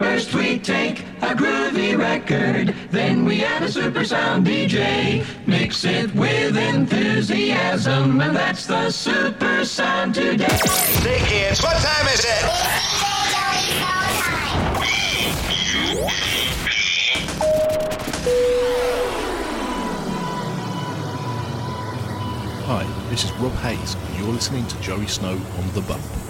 First we take a groovy record, then we add a super sound DJ. Mix it with enthusiasm, and that's the super sound today. Hey kids, what time is it? Hi, this is Rob Hayes, and you're listening to Joey Snow on The Bump.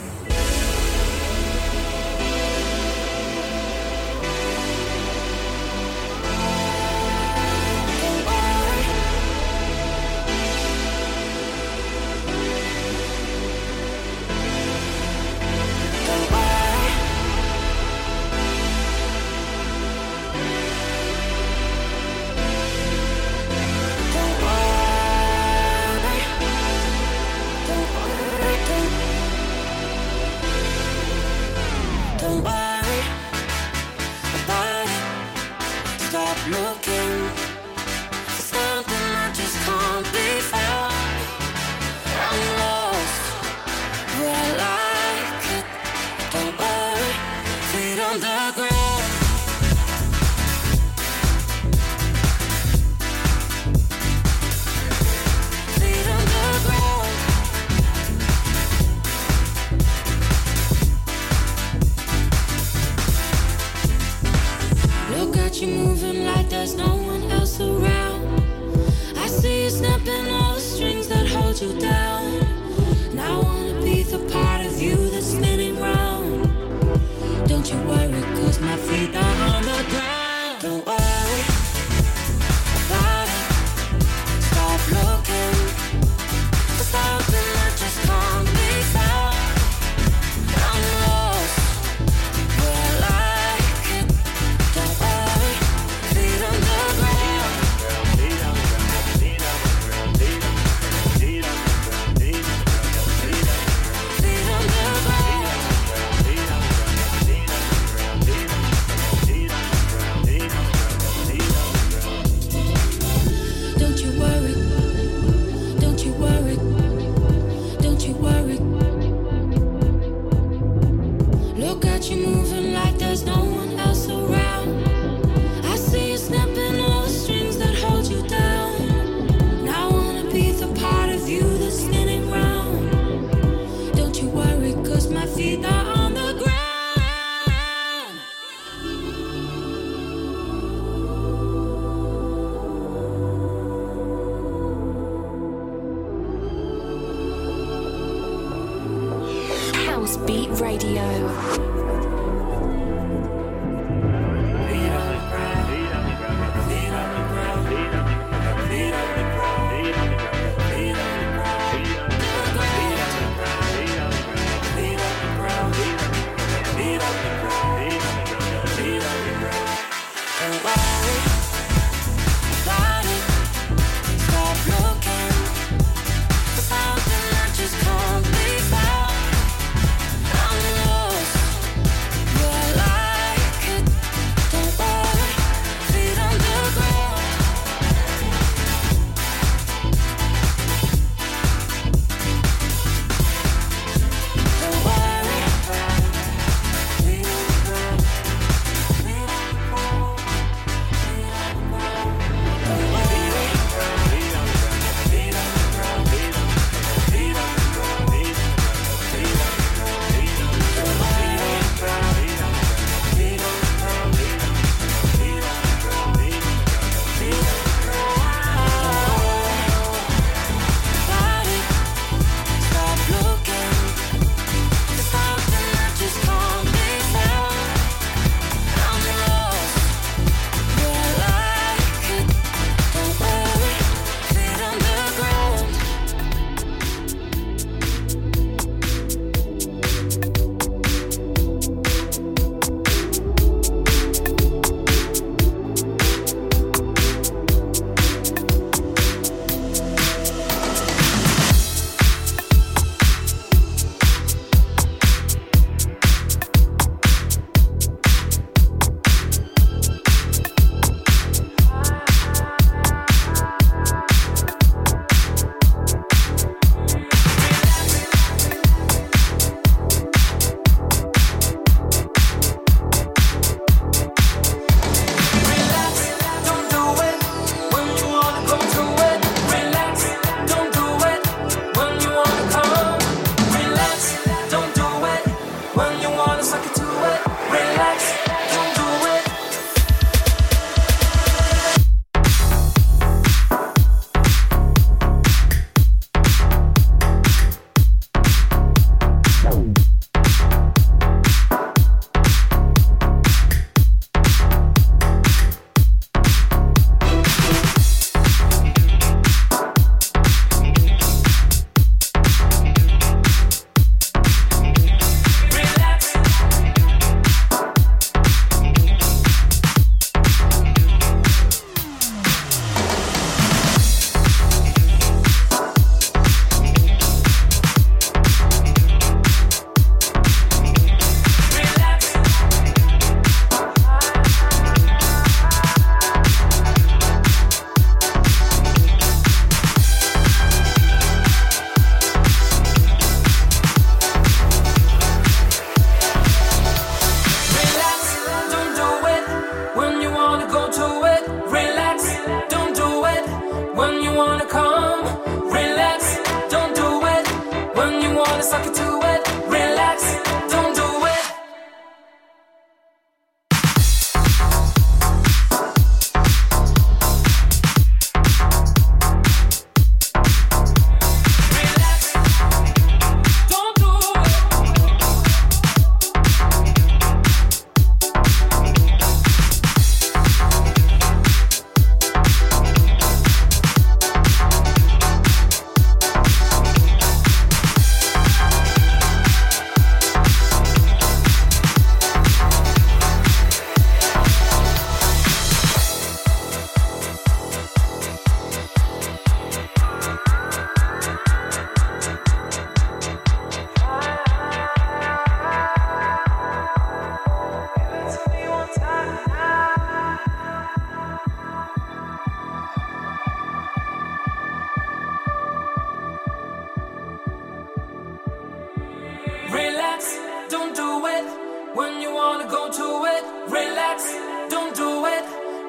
Go to it. Relax, don't do it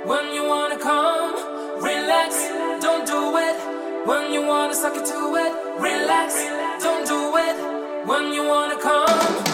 when you wanna come. Relax, don't do it when you wanna suck it to it. Relax, don't do it when you wanna come.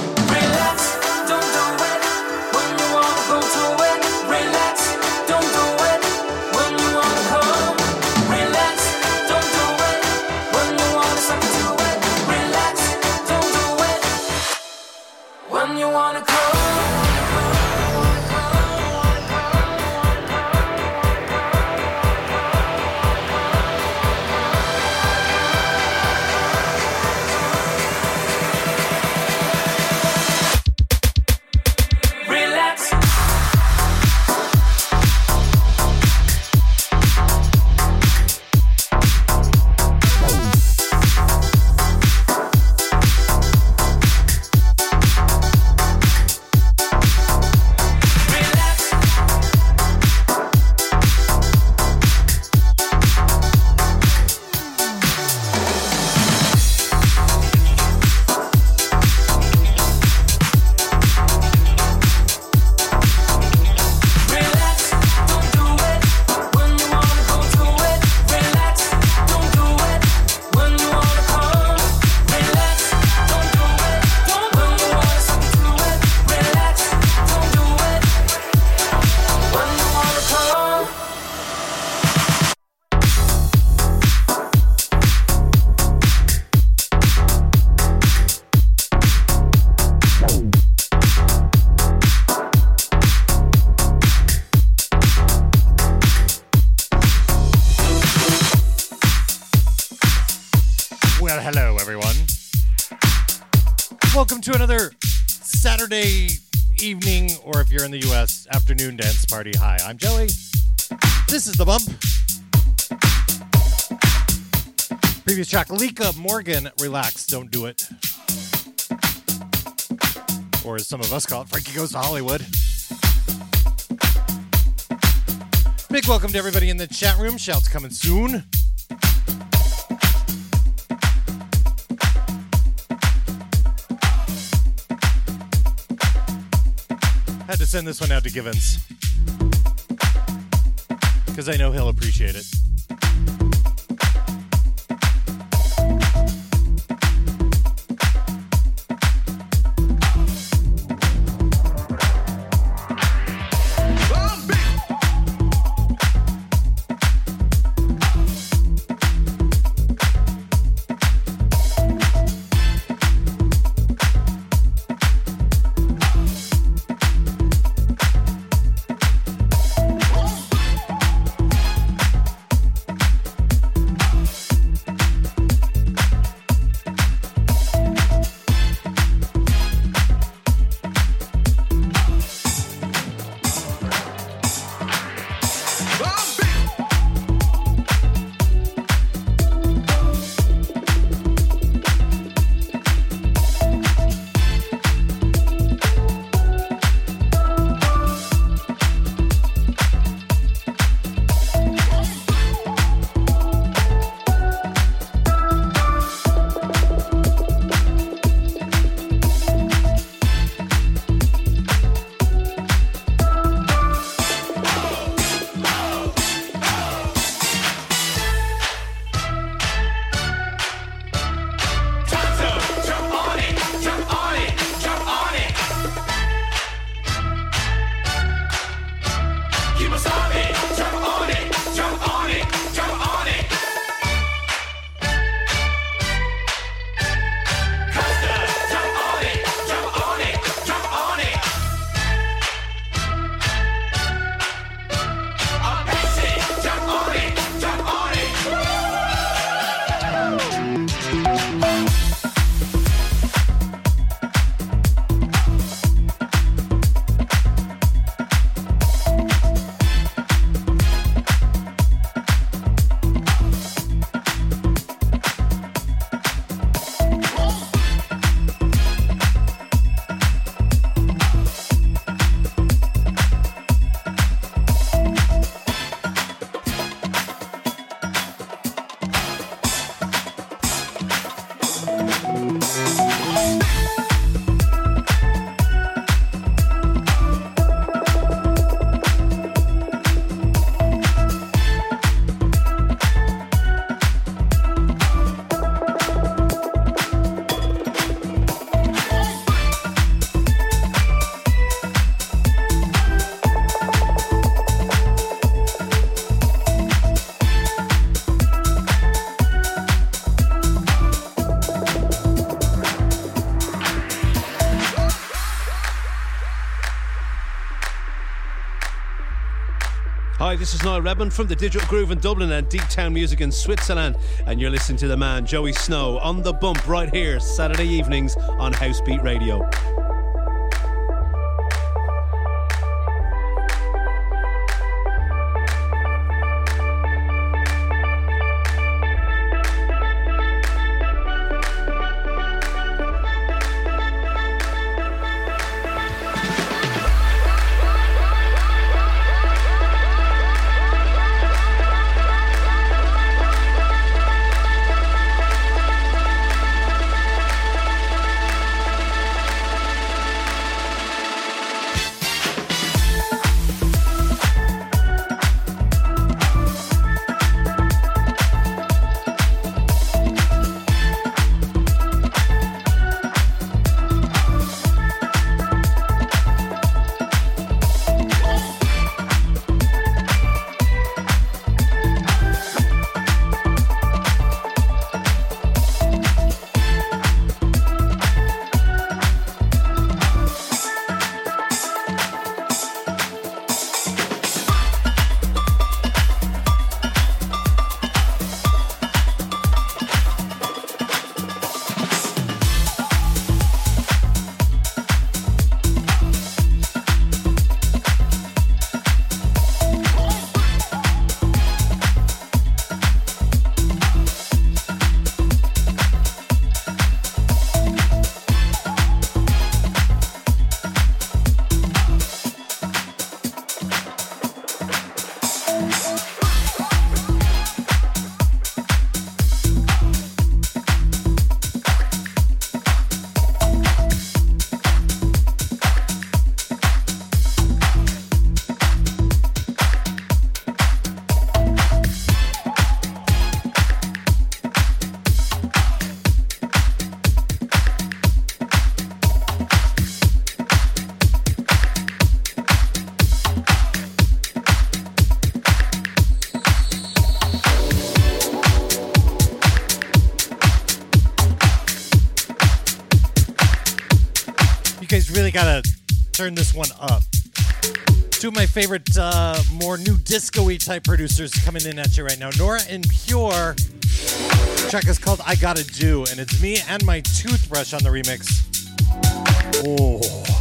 Previous track, Lika Morgan, Relax, Don't Do It. Or as some of us call it, Frankie Goes to Hollywood. Big welcome to everybody in the chat room. Shouts coming soon. Had to send this one out to Givens. Because I know he'll appreciate it. Hi, this is Niall Redmond from the Digital Groove in Dublin and Deeptown Music in Switzerland, and you're listening to the man Joey Snow on the bump right here, Saturday evenings on Housebeat Radio. One up. Two of my favorite, uh, more new disco-y type producers coming in at you right now. Nora En Pure. The track is called I Gotta Do, and it's me and my toothbrush on the remix. Oh.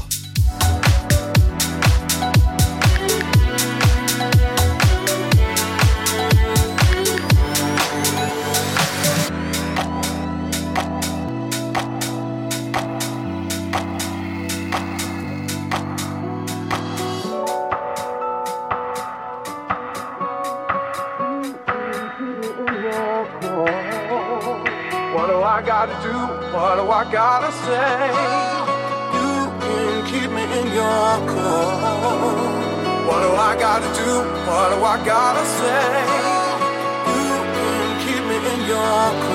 I gotta say. You can keep me in your core. What do I gotta do? What do I gotta say? You can keep me in your core.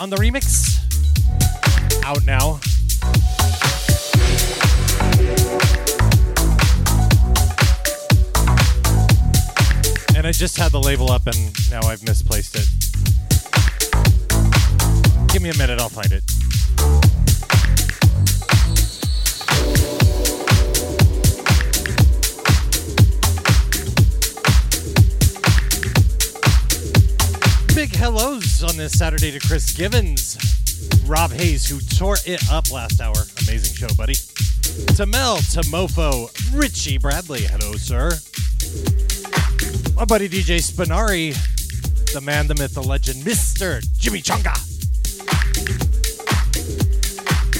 On the remix. Out now. And I just had the label up and now I've misplaced it. Give me a minute, I'll find it. This Saturday to Chris Givens, Rob Hayes, who tore it up last hour. Amazing show, buddy. To Mel, to Mofo, Richie Bradley. Hello, sir. My buddy DJ Spinari, the man, the myth, the legend, Mr. Jimmy Chunga.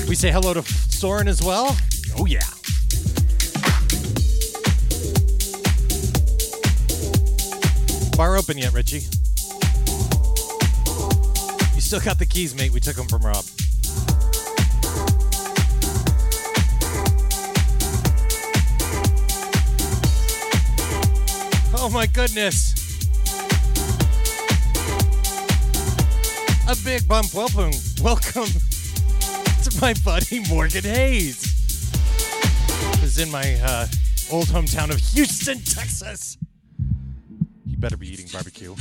We say hello to Soren as well. Oh, yeah. Bar open yet, Richie? Still got the keys, mate. We took them from Rob. Oh my goodness. A big bump welcome. Welcome to my buddy Morgan Hayes. Who's in my uh, old hometown of Houston, Texas. He better be eating barbecue.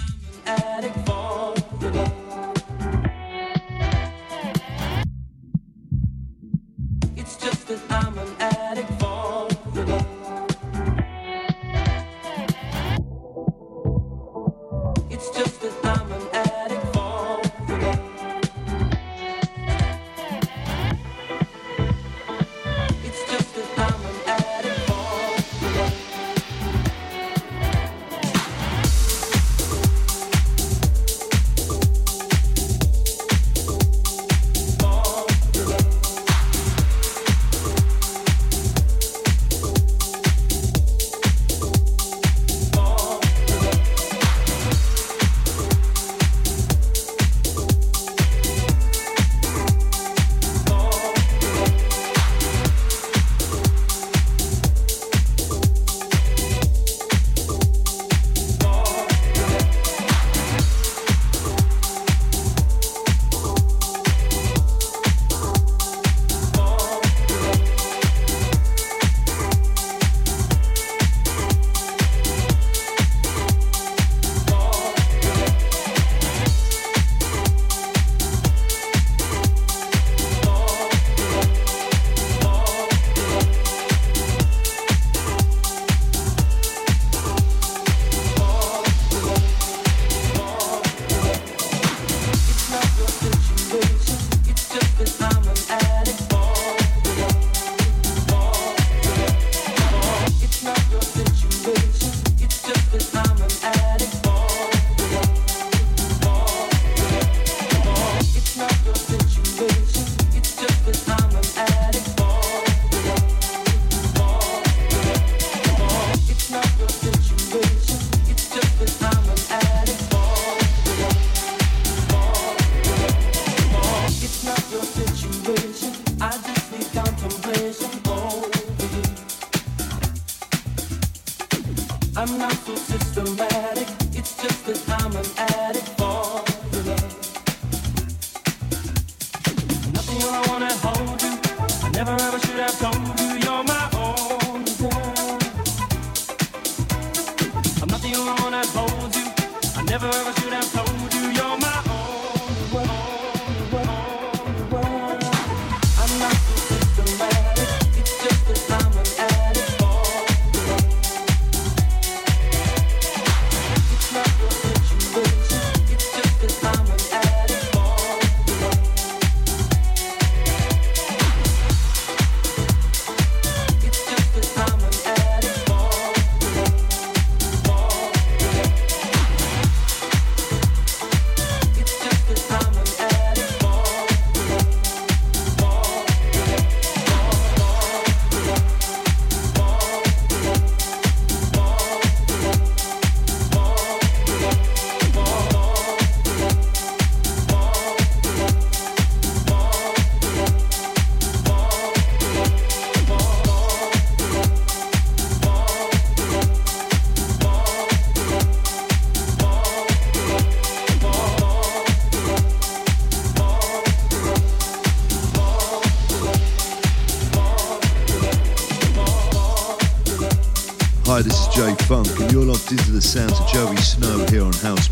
Sounds of Joey Snow here on Housebeat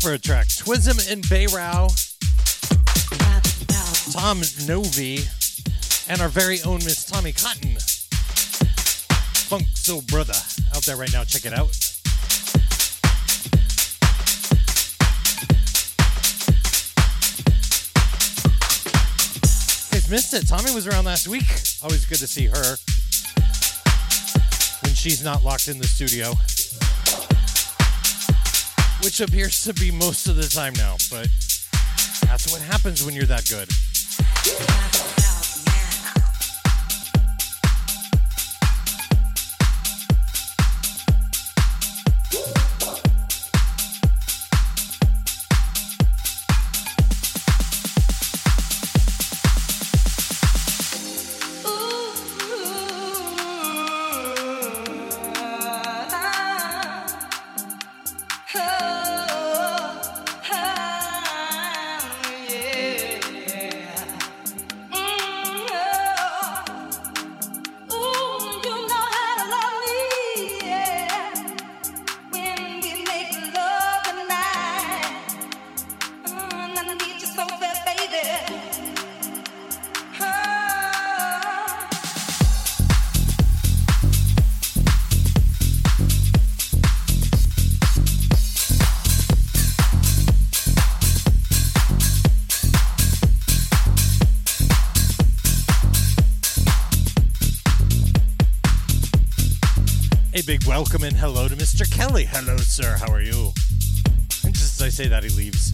for a track. Twism and Bayrao, Tom Novy, and our very own Miss Tommy Cotton. Funk Soul Brother out there right now. Check it out. Guys missed it. Tommy was around last week. Always good to see her when she's not locked in the studio which appears to be most of the time now, but that's what happens when you're that good. Welcome and hello to Mr. Kelly. Hello, sir. How are you? And just as I say that, he leaves.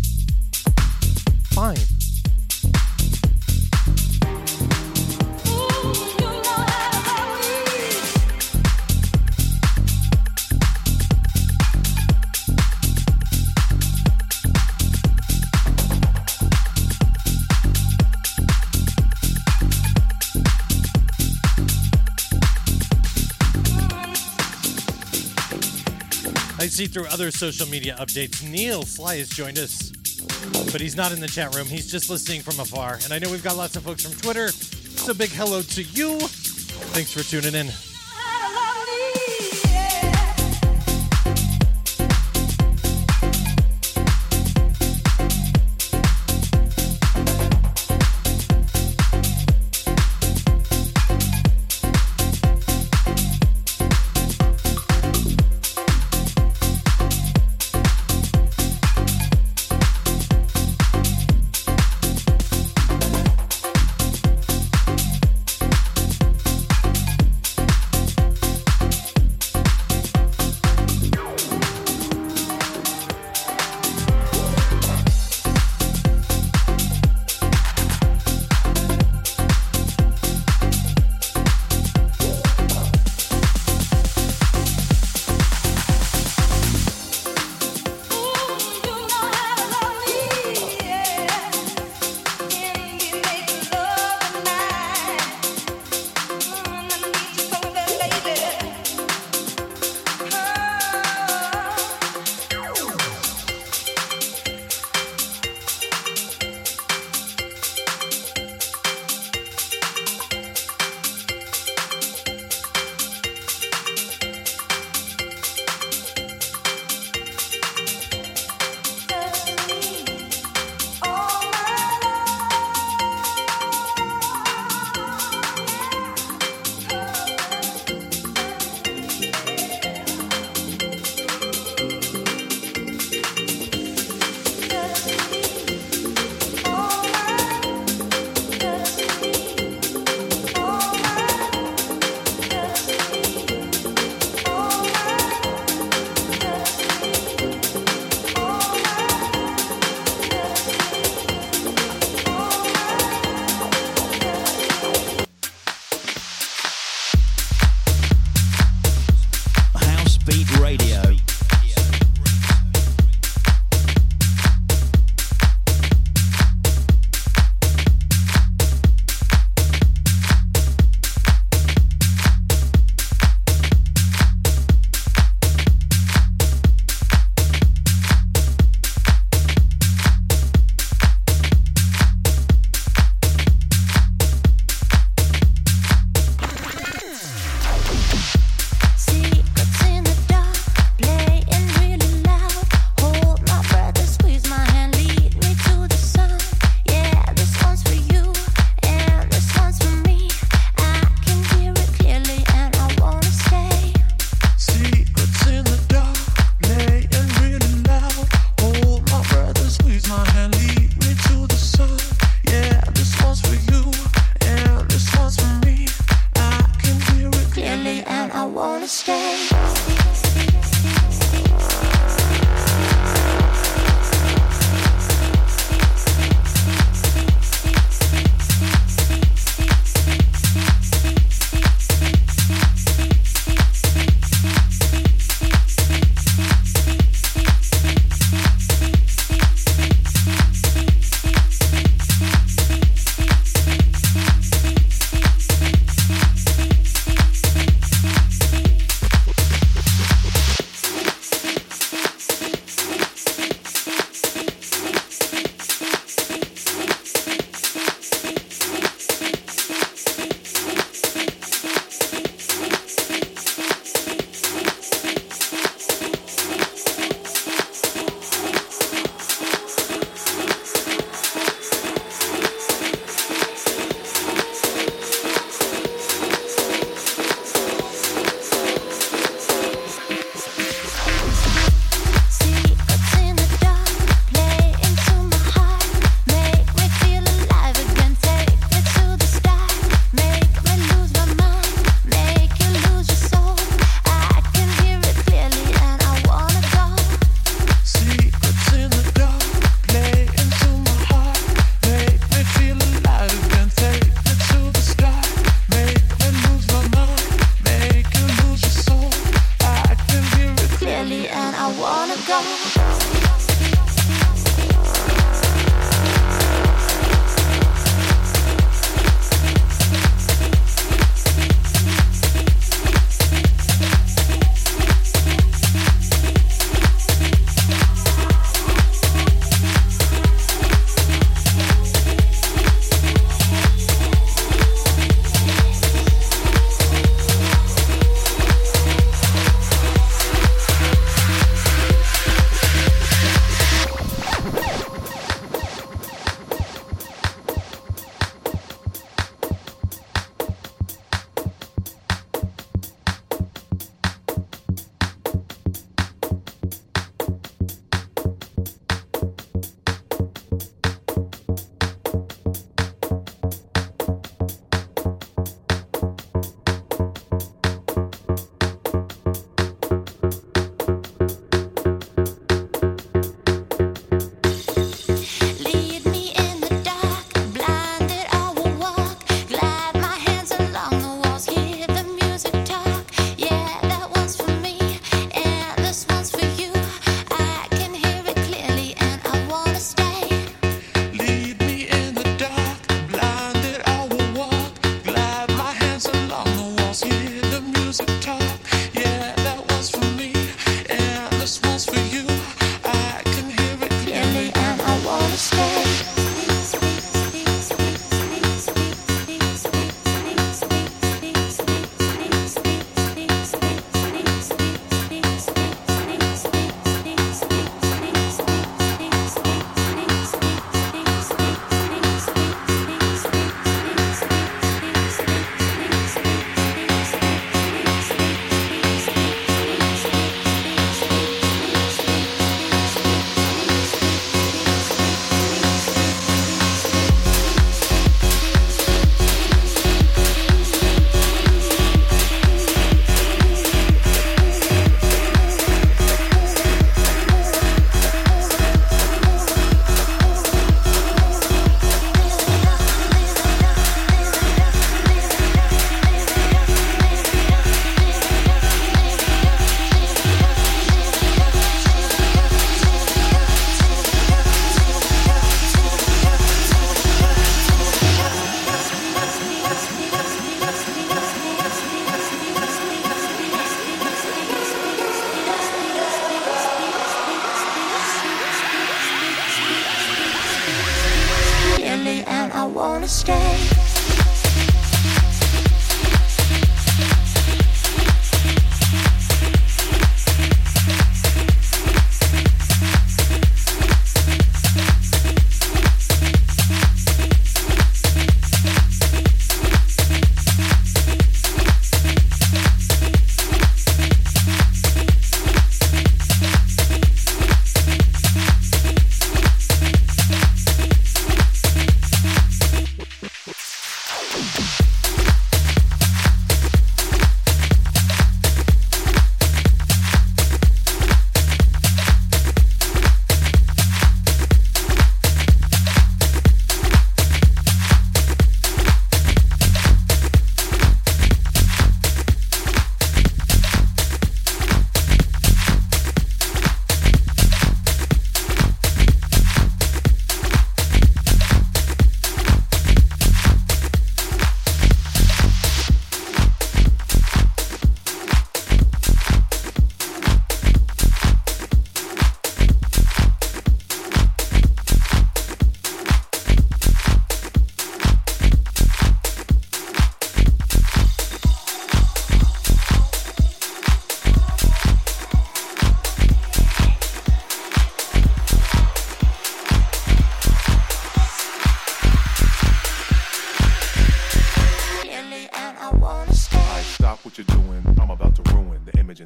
See through other social media updates, Neil Sly has joined us, but he's not in the chat room. He's just listening from afar. And I know we've got lots of folks from Twitter, so big hello to you. Thanks for tuning in.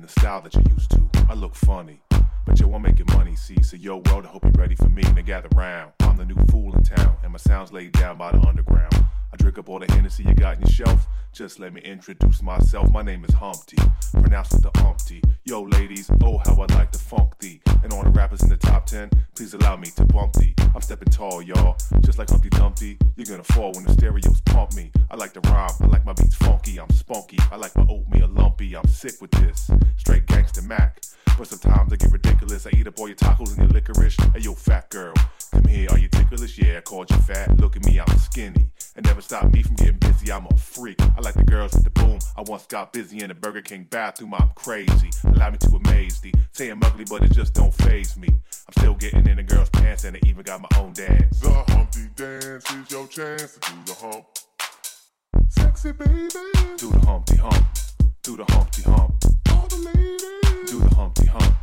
the style that you used to. I look funny, but yo, I'm making money, see. So yo, world, I hope you're ready for me. Now gather round. Just let me introduce myself. My name is Humpty, pronounced with the umpty. Yo, ladies, oh how I like to funk thee. And all the rappers in the top 10, please allow me to bump thee. I'm stepping tall, y'all. Just like Humpty Dumpty, you're gonna fall when the stereos pump me. I like to rhyme, I like my beats funky, I'm spunky. I like my oatmeal lumpy, I'm sick with this. Straight gangster Mac. But sometimes I get ridiculous. I eat up all your tacos and your licorice. Hey, yo, fat girl, come here. Are you ticklish? Yeah, I called you fat. Look at me, I'm skinny. And never stop me from getting busy. I'm a freak. I like the girls with the boom. I once got busy in the Burger King bathroom. I'm crazy. Allow me to amaze thee. Say I'm ugly, but it just don't phase me. I'm still getting in the girls' pants, and I even got my own dance. The Humpty Dance is your chance to do the hump. Sexy baby. Do the Humpty Hump. Do the Humpty Hump. All the ladies. Do the Humpty Hump.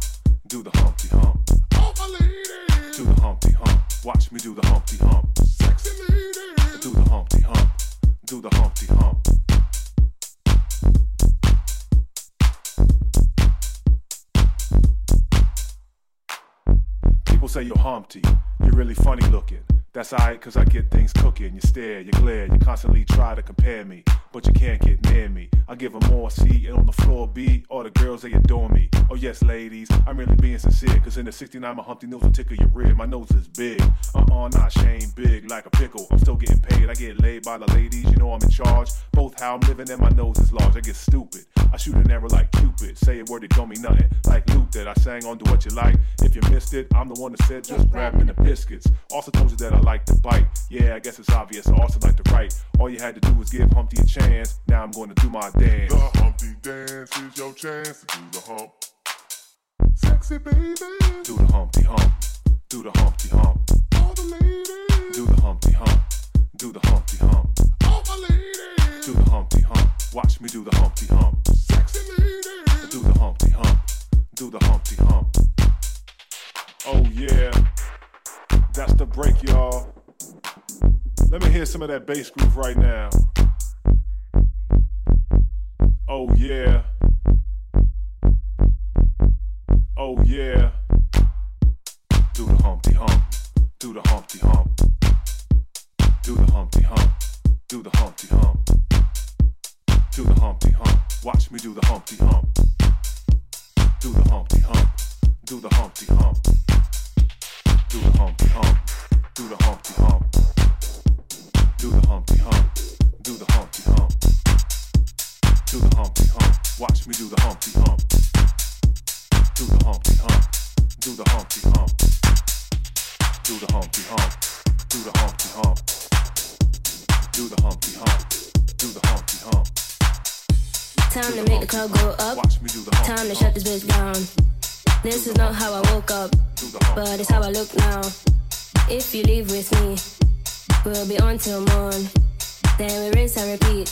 Do the Humpty Hump. Do the Humpty Hump. Watch me do the Humpty Hump. Sexy ladies. Do the Humpty Hump. Do the Humpty Hump. People say you're Humpty. You're really funny looking. That's alright, cause I get things cooking. You stare, you glare, you constantly try to compare me, but you can't get near me. I give them more C and on the floor B, all the girls they adore me. Oh yes, ladies, I'm really being sincere, cause in the 69 my Humpty nose will tickle your rib. My nose is big, uh-uh, not shame, big like a pickle. I'm still getting paid, I get laid by the ladies, you know I'm in charge. Both how I'm living and my nose is large, I get stupid. I shoot an arrow like Cupid, say a word that don't mean nothing. Like Luke that I sang on Do What You Like. If you missed it, I'm the one that said just grab me the biscuits. Also told you that I like to bite. Yeah, I guess it's obvious. I also like to write. All you had to do was give Humpty a chance. Now I'm going to do my dance. The Humpty Dance is your chance to do the hump. Sexy baby. Do the Humpty Hump. Do the Humpty Hump. All the ladies. Do the Humpty Hump. Do the Humpty Hump. All the ladies. Do the Humpty Hump. Watch me do the Humpty Hump. Sexy ladies. Do the Humpty Hump. Do the Humpty Hump. Oh yeah. That's the break, y'all. Let me hear some of that bass groove right now. Oh yeah. Oh yeah. Do the Humpty Hump. Do the Humpty Hump. Do the Humpty Hump. Do the Humpty Hump. Do the Humpty Hump. Watch me do the Humpty Hump. Do the Humpty Hump. Do the Humpty Hump. Do the Humpty Hump. Do the Humpty Hump. Do the Humpty Hump. Do the Humpty Hump. Do the Humpty Hump. Watch me do the Humpty Hump. Do the Humpty Hump. Do the Humpty Hump. Do the Humpty Hump. Do the Humpty Hump. Do the Humpty Hump. Do the Humpty Hump. Time to make the club go up. Watch me do the Humpty Time to shut this bitch down. This is not how I woke up, but it's how I look now. If you leave with me, we'll be on till morn. Then we rinse and repeat,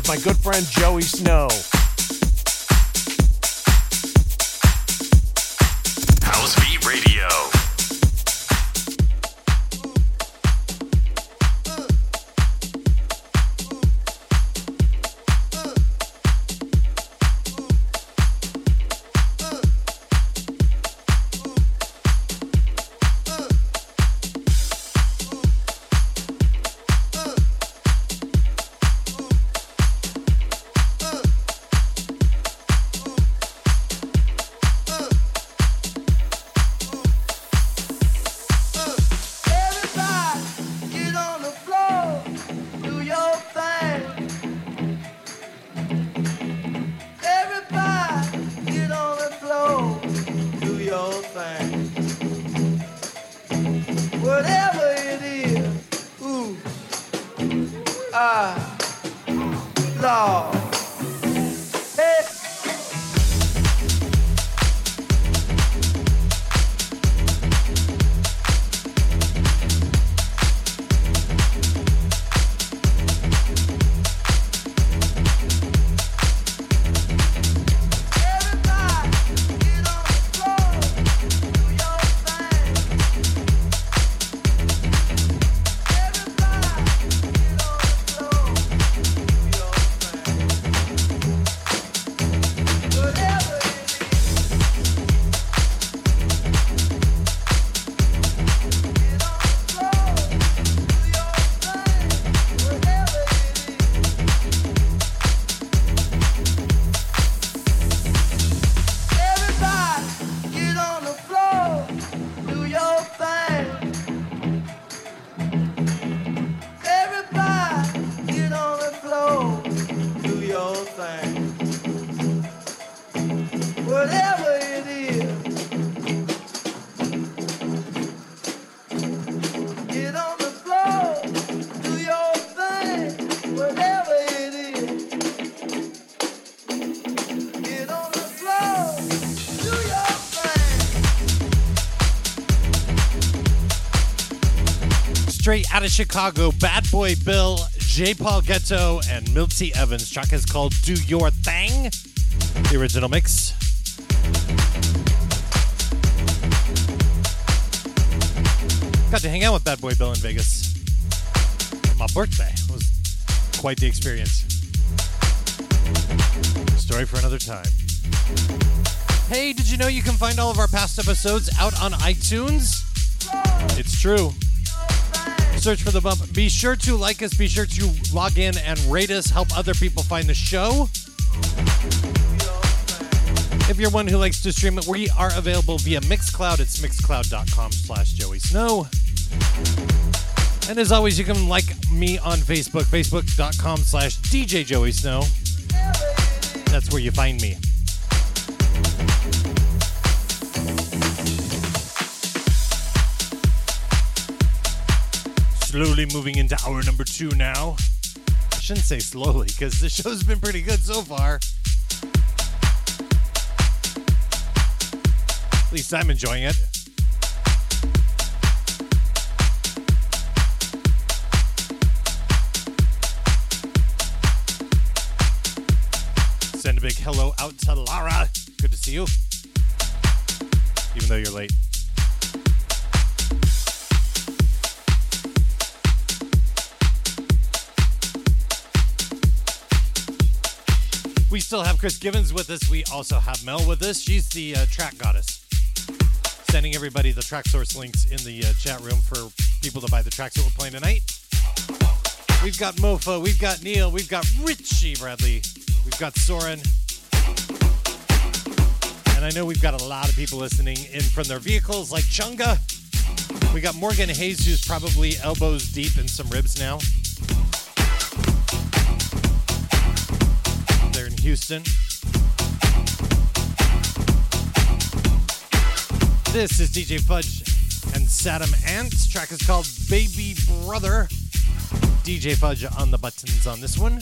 With my good friend Joey Snow. Out of Chicago, Bad Boy Bill, J. Paul Getto and Milty Evans. Track is called Do Your Thing. The original mix. Got to hang out with Bad Boy Bill in Vegas my birthday. It was quite the experience. Story for another time. Hey, did you know you can find all of our past episodes out on iTunes? It's true. Search for the bump. Be sure to like us. Be sure to log in and rate us. Help other people find the show. If you're one who likes to stream it, we are available via Mixcloud. It's mixcloud.com slash Joey Snow. And as always, you can like me on Facebook, facebook.com slash DJ Joey Snow. That's where you find me. Slowly moving into hour number two now. I shouldn't say slowly because the show's been pretty good so far. At least I'm enjoying it. Send a big hello out to Lara. Good to see you. Even though you're late. We still have Chris Givens with us. We also have Mel with us. She's the uh, track goddess. Sending everybody the track source links in the uh, chat room for people to buy the tracks that we're playing tonight. We've got Mofo, we've got Neil, we've got Richie Bradley, we've got Soren. And I know we've got a lot of people listening in from their vehicles, like Chunga. We got Morgan Hayes, who's probably elbows deep in some ribs now. Houston. This is DJ Fudge and Saddam Ants. Track is called Baby Brother. DJ Fudge on the buttons on this one.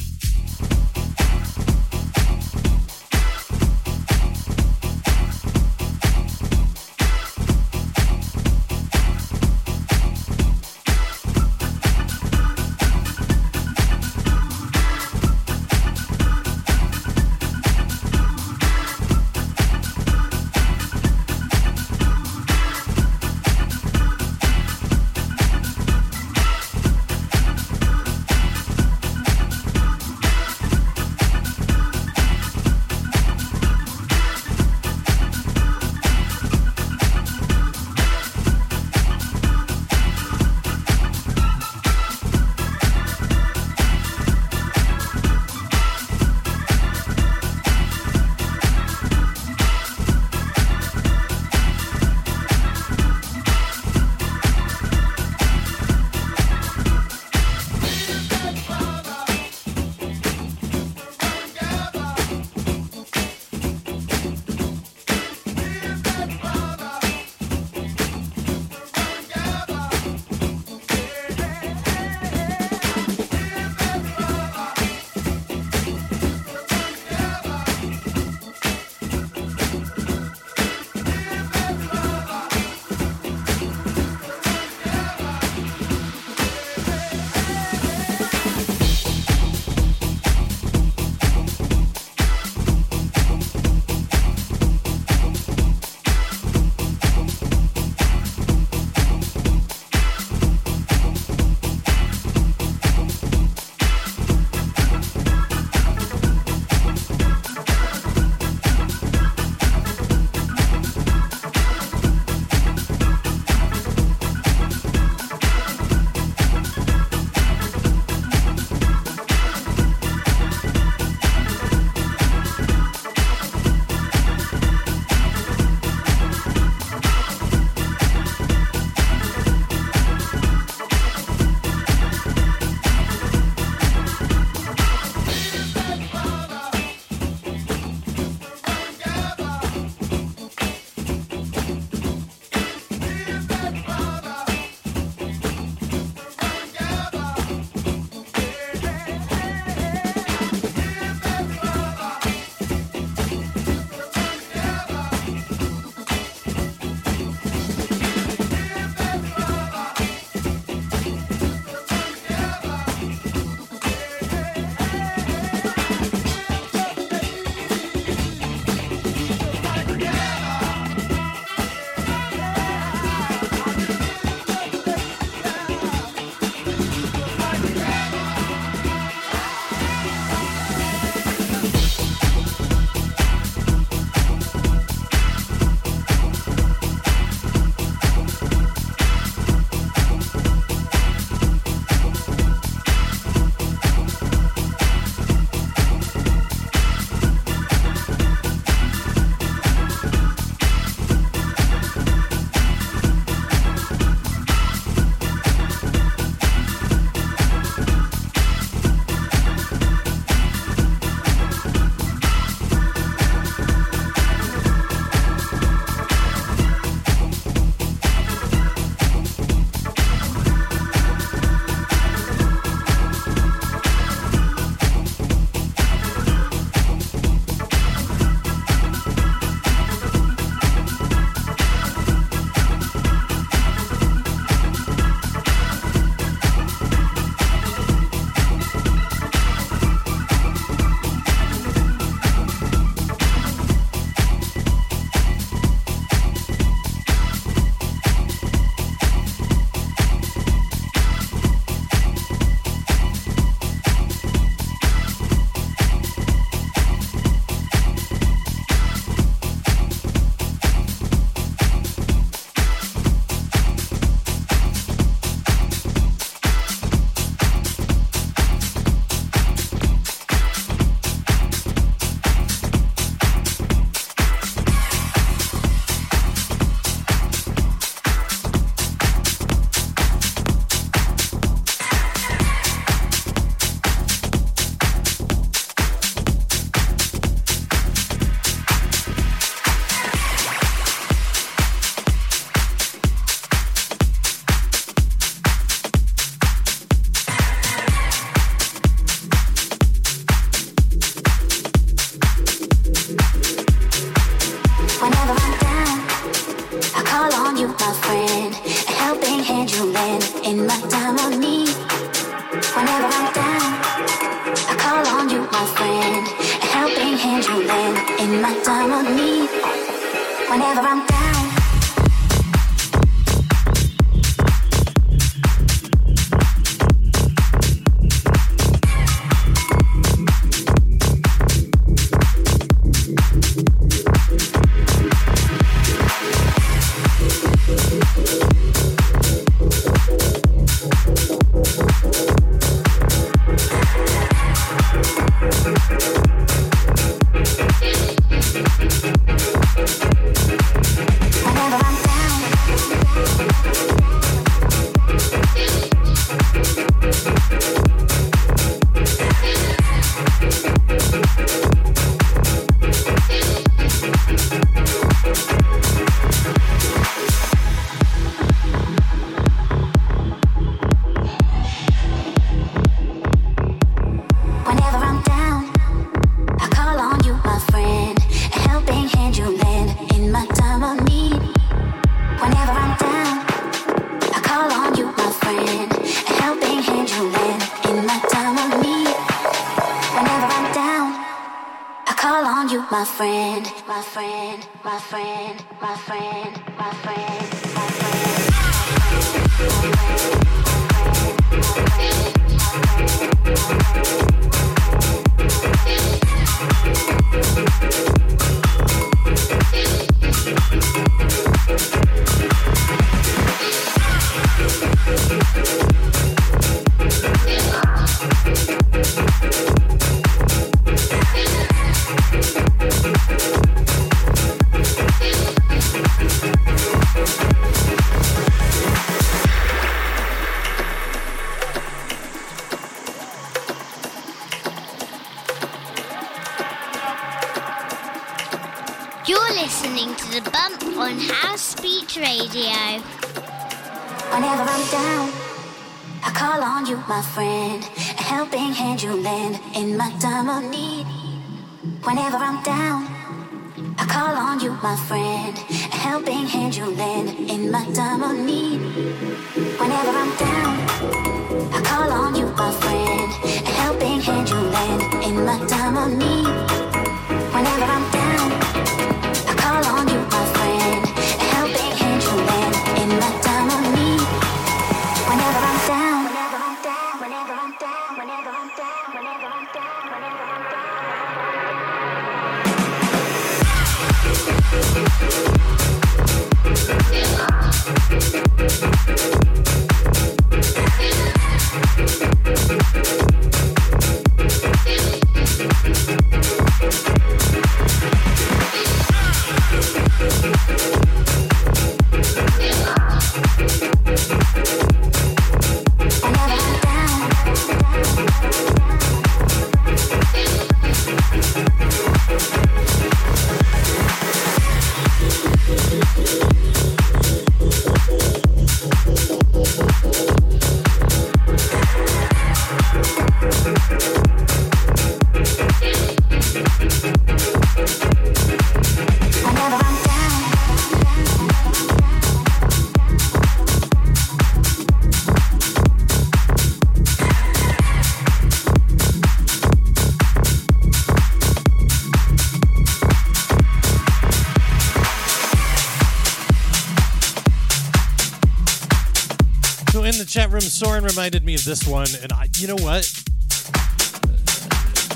Soren reminded me of this one, and I, you know what?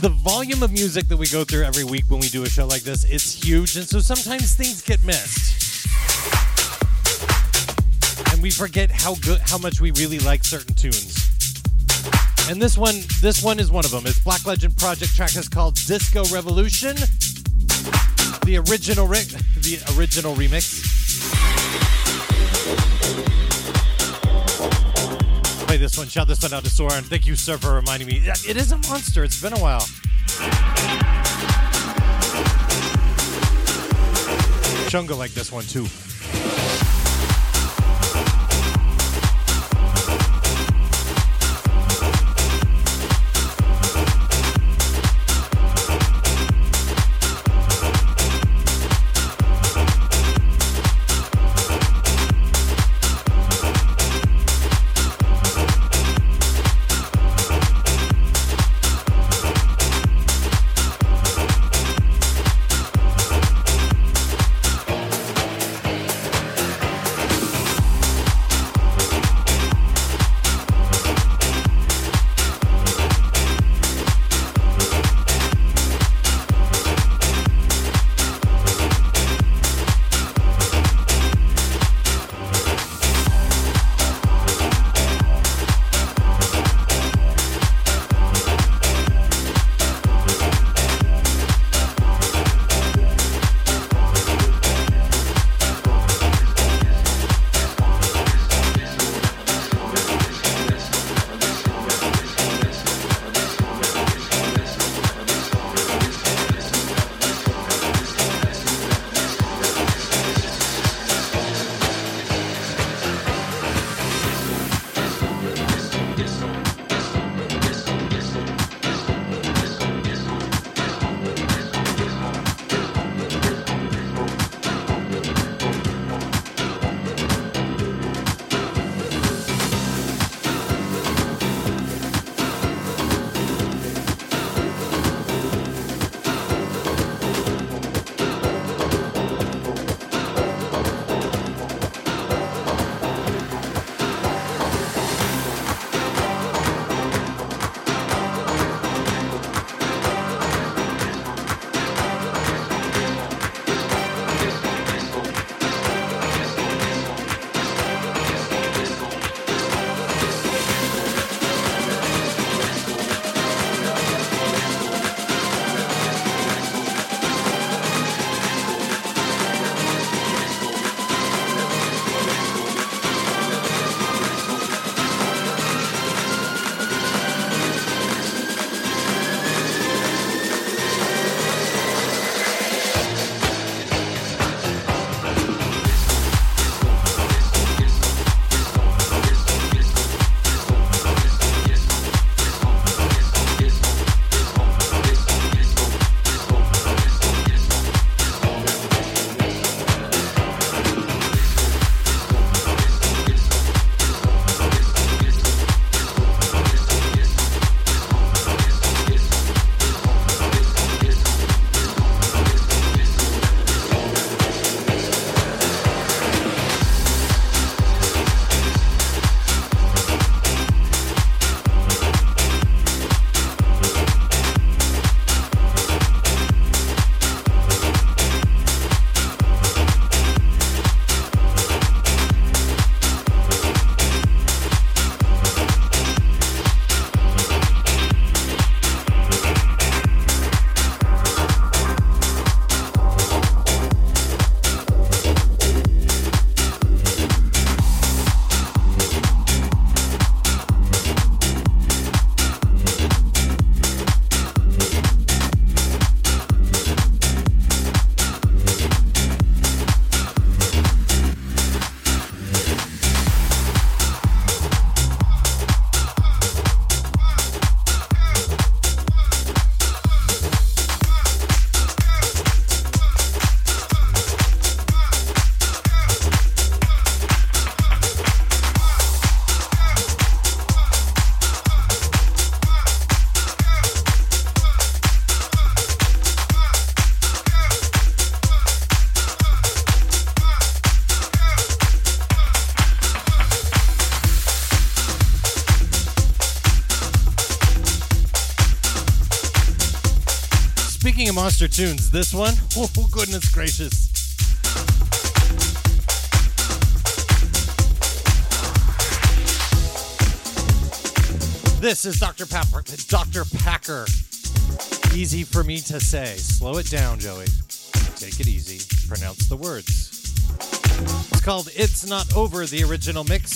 The volume of music that we go through every week when we do a show like this, it's huge, and so sometimes things get missed. And we forget how good how much we really like certain tunes. And this one, this one is one of them. It's Black Legend Project track is called Disco Revolution. The original re- the original remix play this one. Shout this one out to Soren. Thank you, sir, for reminding me. It is a monster. It's been a while. Chunga like this one, too. monster tunes. This one, oh goodness gracious. This is Dr. Packer. Dr. Packer. Easy for me to say. Slow it down, Joey. Take it easy. Pronounce the words. It's called It's Not Over, the original mix.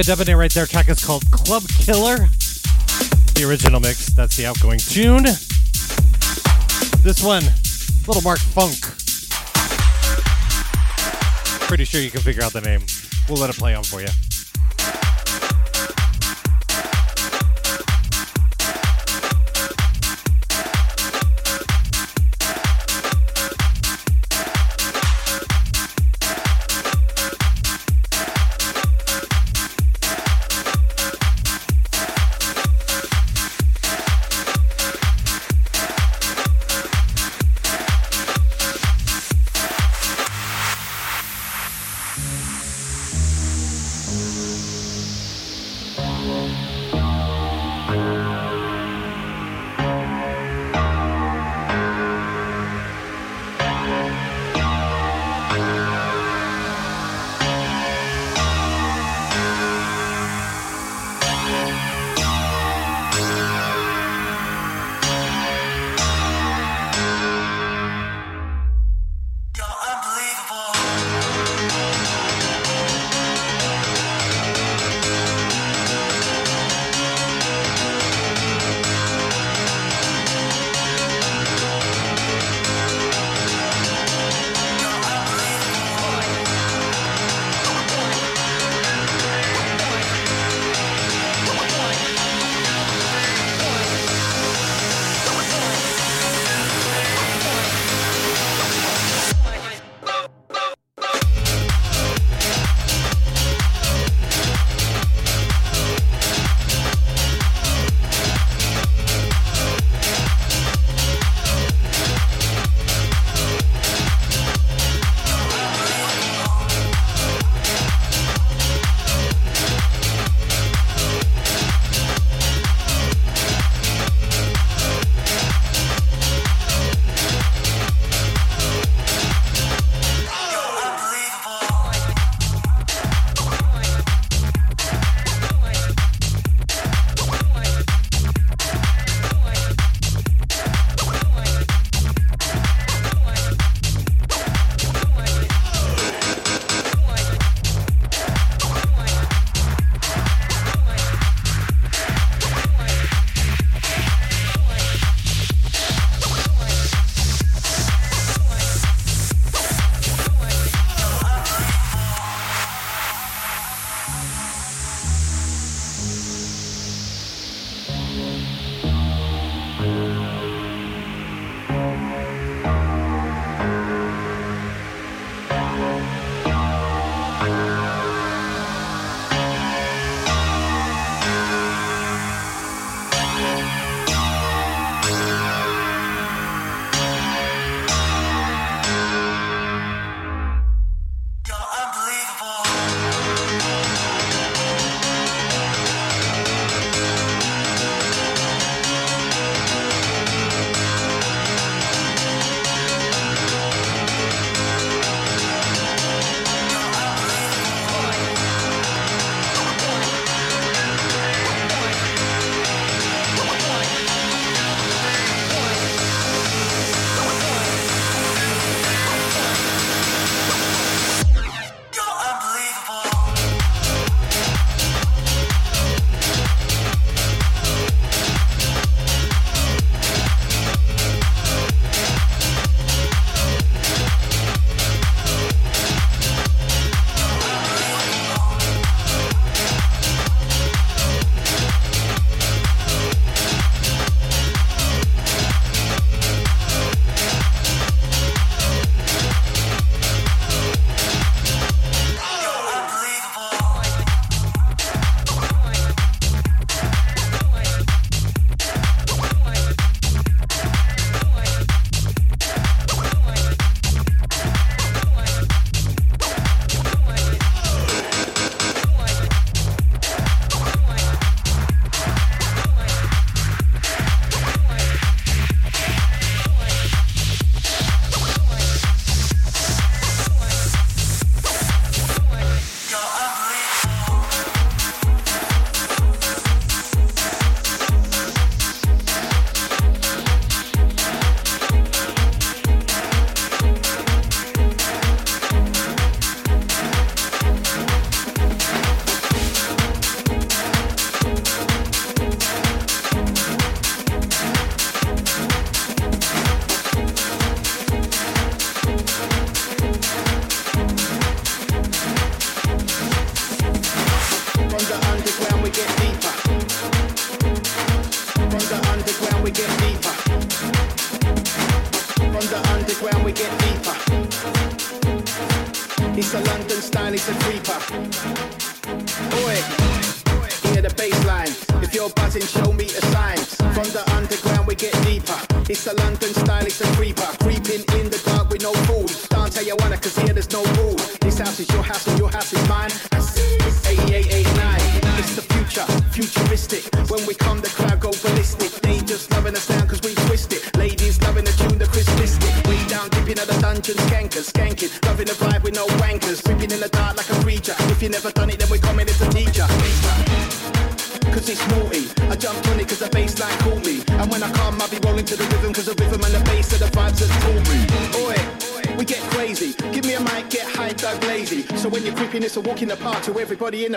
Luca Debonaire right there. Track is called Club Killer. The original mix. That's the outgoing tune. This one, Little Mark Funk. Pretty sure you can figure out the name. We'll let it play on for you.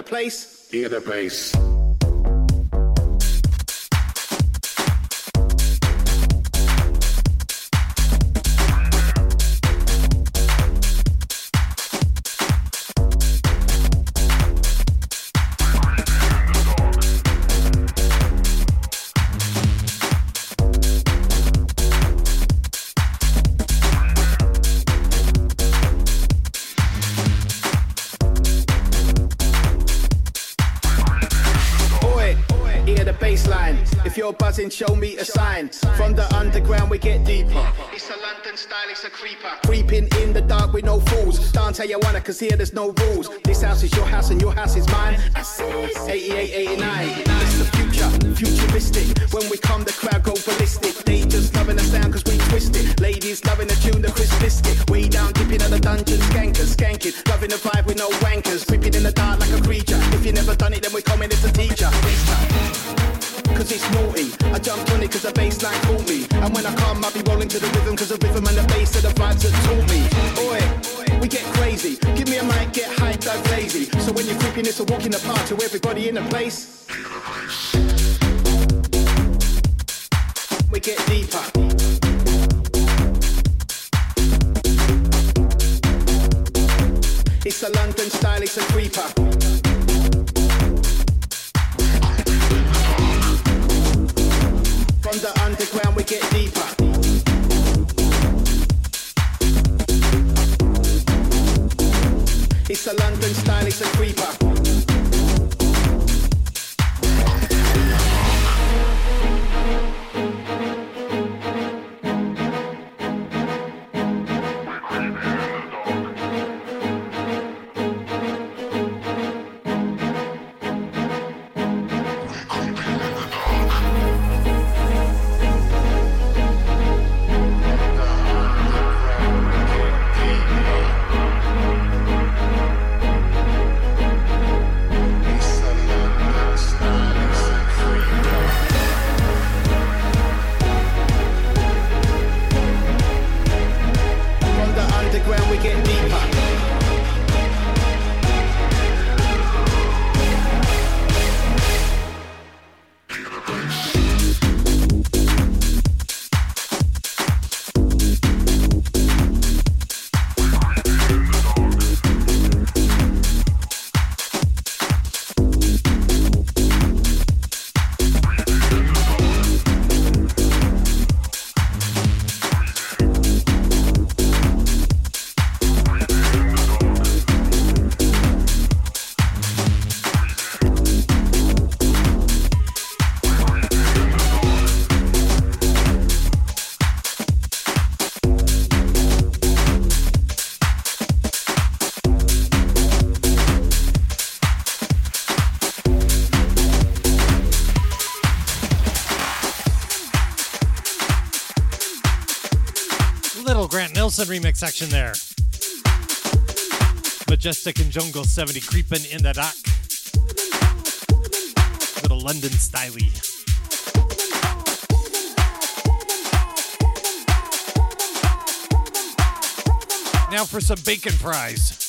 place Cause here there's no rules. everybody in the place. section there. Majestic and Jungle 70 Creeping in the Dark. Little London styley. Now for some bacon fries.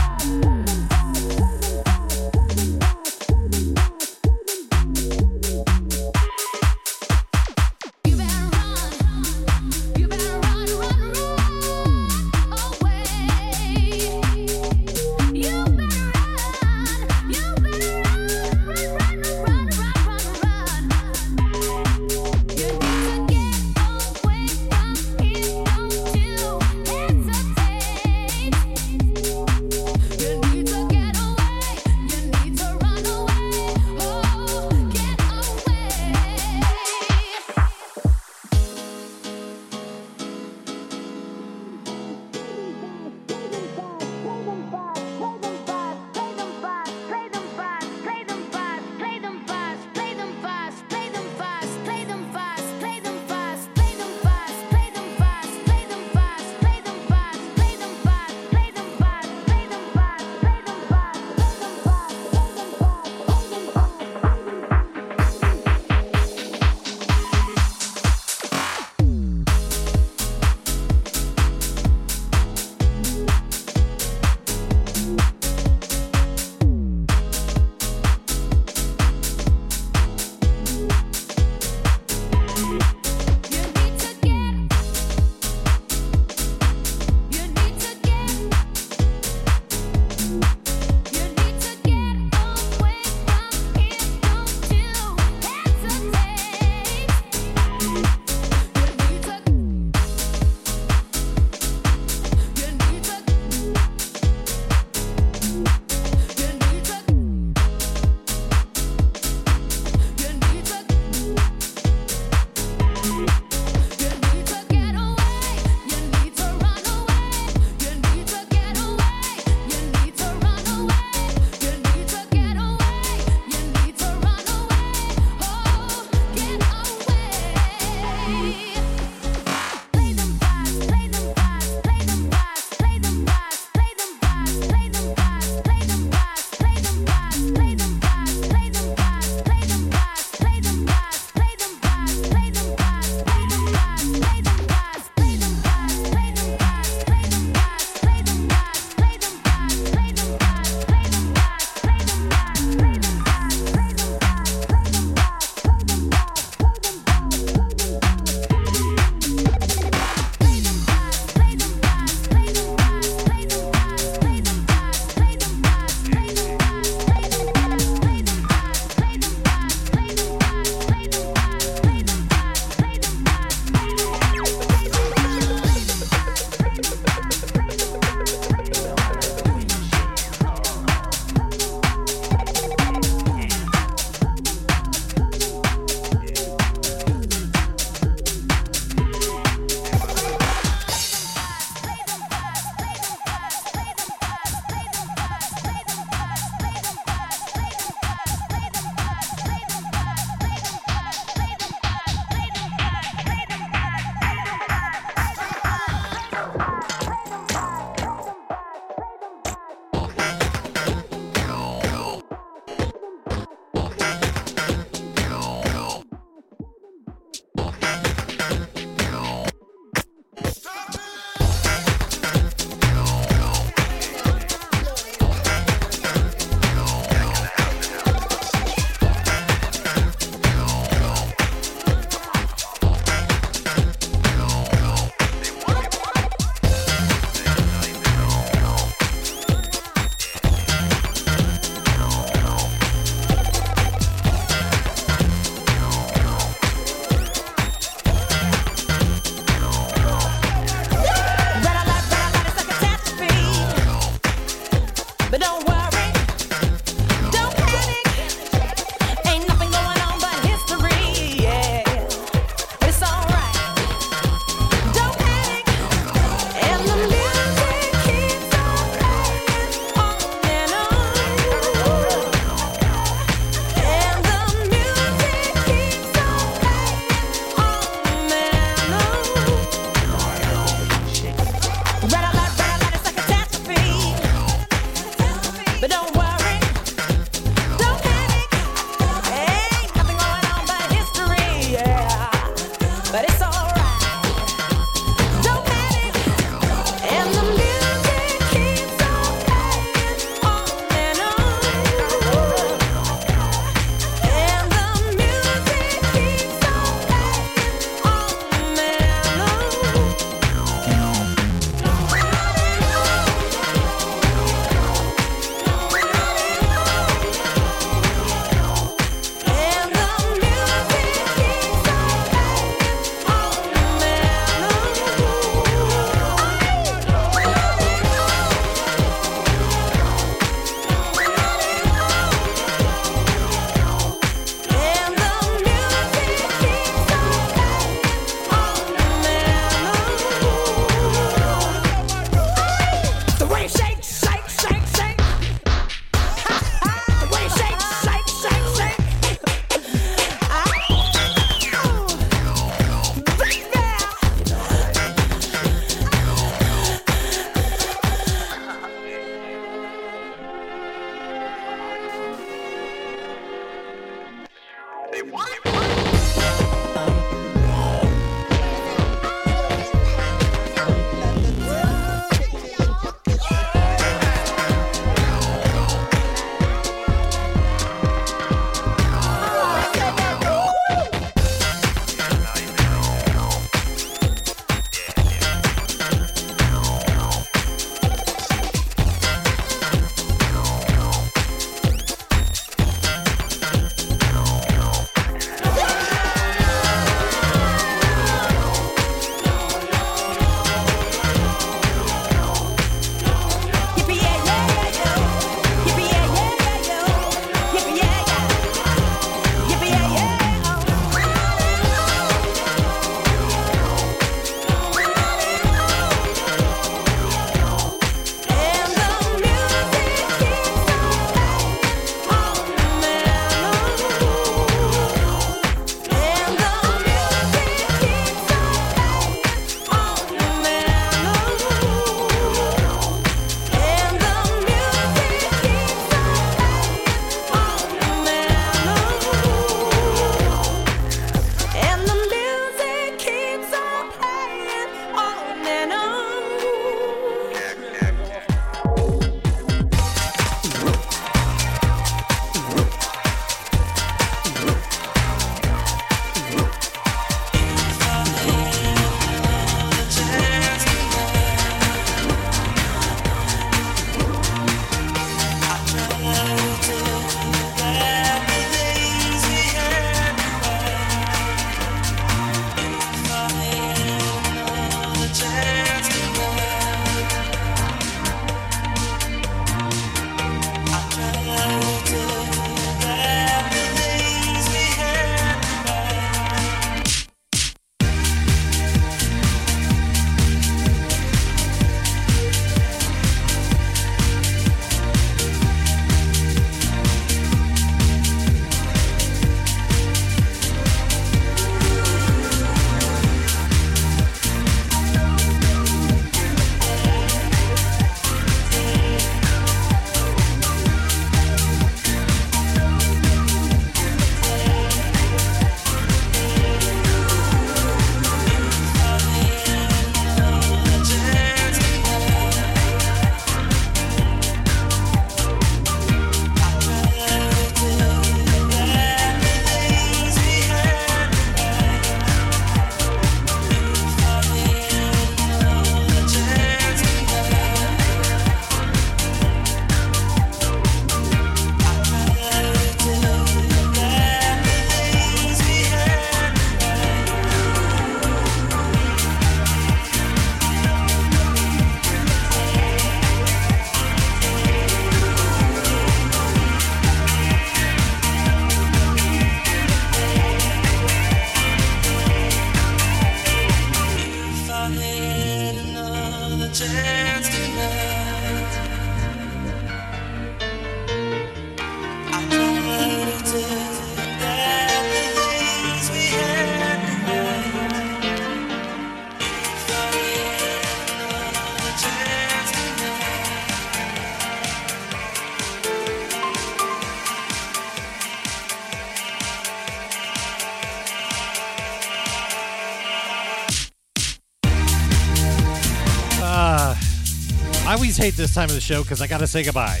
Hate this time of the show because I got to say goodbye.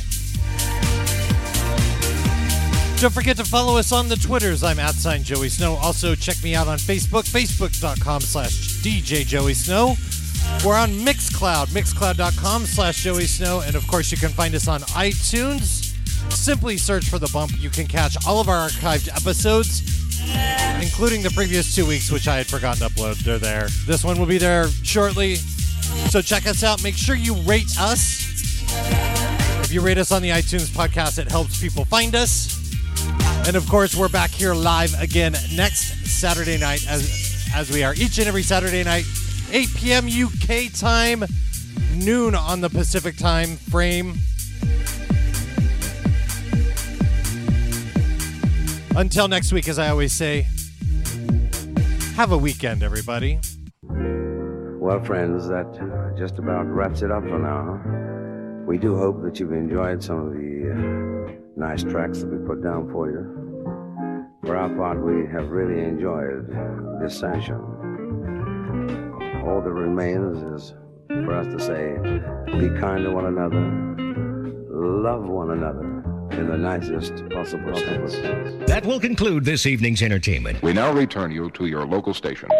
Don't forget to follow us on the Twitters. I'm at sign Joey Snow. Also, check me out on Facebook, facebook.com slash DJ Joey Snow. We're on Mixcloud, mixcloud.com slash Joey Snow. And of course, you can find us on iTunes. Simply search for The Bump. You can catch all of our archived episodes, including the previous two weeks, which I had forgotten to upload. They're there. This one will be there shortly. So check us out. Make sure you rate us. If you rate us on the iTunes podcast, it helps people find us. And of course, we're back here live again next Saturday night, as as we are each and every Saturday night, 8 p.m. UK time, noon on the Pacific time frame. Until next week, as I always say, have a weekend, everybody. Well, friends, that uh, just about wraps it up for now. We do hope that you've enjoyed some of the uh, nice tracks that we put down for you. For our part, we have really enjoyed this session. All that remains is for us to say, be kind to one another, love one another in the nicest possible sense. That will conclude this evening's entertainment. We now return you to your local stations.